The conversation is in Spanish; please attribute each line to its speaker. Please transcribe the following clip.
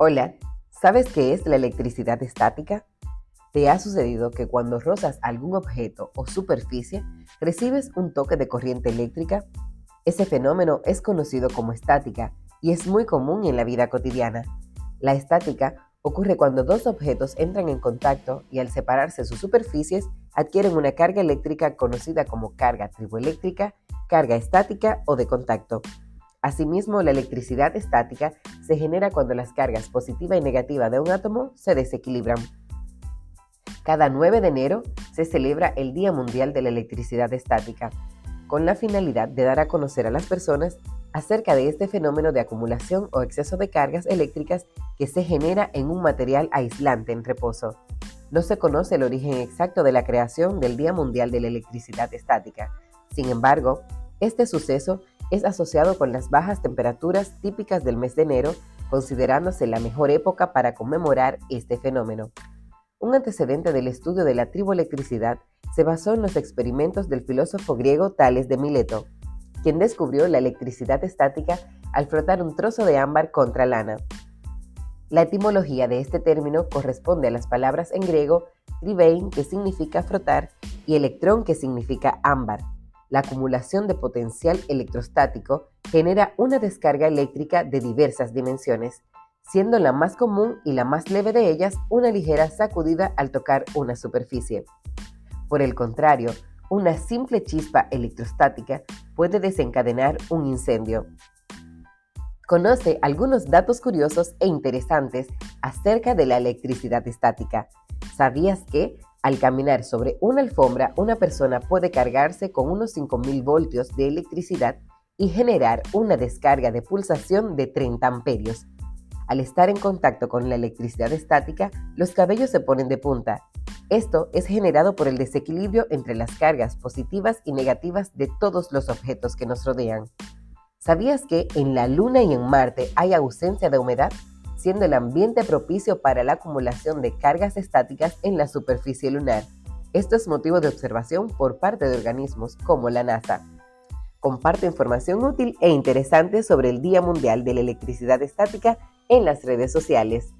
Speaker 1: Hola, ¿sabes qué es la electricidad estática? ¿Te ha sucedido que cuando rozas algún objeto o superficie recibes un toque de corriente eléctrica? Ese fenómeno es conocido como estática y es muy común en la vida cotidiana. La estática ocurre cuando dos objetos entran en contacto y al separarse sus superficies adquieren una carga eléctrica conocida como carga triboeléctrica, carga estática o de contacto. Asimismo, la electricidad estática se genera cuando las cargas positiva y negativa de un átomo se desequilibran. Cada 9 de enero se celebra el Día Mundial de la Electricidad Estática, con la finalidad de dar a conocer a las personas acerca de este fenómeno de acumulación o exceso de cargas eléctricas que se genera en un material aislante en reposo. No se conoce el origen exacto de la creación del Día Mundial de la Electricidad Estática. Sin embargo, este suceso es asociado con las bajas temperaturas típicas del mes de enero, considerándose la mejor época para conmemorar este fenómeno. Un antecedente del estudio de la triboelectricidad se basó en los experimentos del filósofo griego Tales de Mileto, quien descubrió la electricidad estática al frotar un trozo de ámbar contra lana. La etimología de este término corresponde a las palabras en griego tribein, que significa frotar, y electrón, que significa ámbar la acumulación de potencial electrostático genera una descarga eléctrica de diversas dimensiones, siendo la más común y la más leve de ellas una ligera sacudida al tocar una superficie. Por el contrario, una simple chispa electrostática puede desencadenar un incendio. Conoce algunos datos curiosos e interesantes acerca de la electricidad estática. ¿Sabías que al caminar sobre una alfombra, una persona puede cargarse con unos 5.000 voltios de electricidad y generar una descarga de pulsación de 30 amperios. Al estar en contacto con la electricidad estática, los cabellos se ponen de punta. Esto es generado por el desequilibrio entre las cargas positivas y negativas de todos los objetos que nos rodean. ¿Sabías que en la Luna y en Marte hay ausencia de humedad? Siendo el ambiente propicio para la acumulación de cargas estáticas en la superficie lunar. Esto es motivo de observación por parte de organismos como la NASA. Comparte información útil e interesante sobre el Día Mundial de la Electricidad Estática en las redes sociales.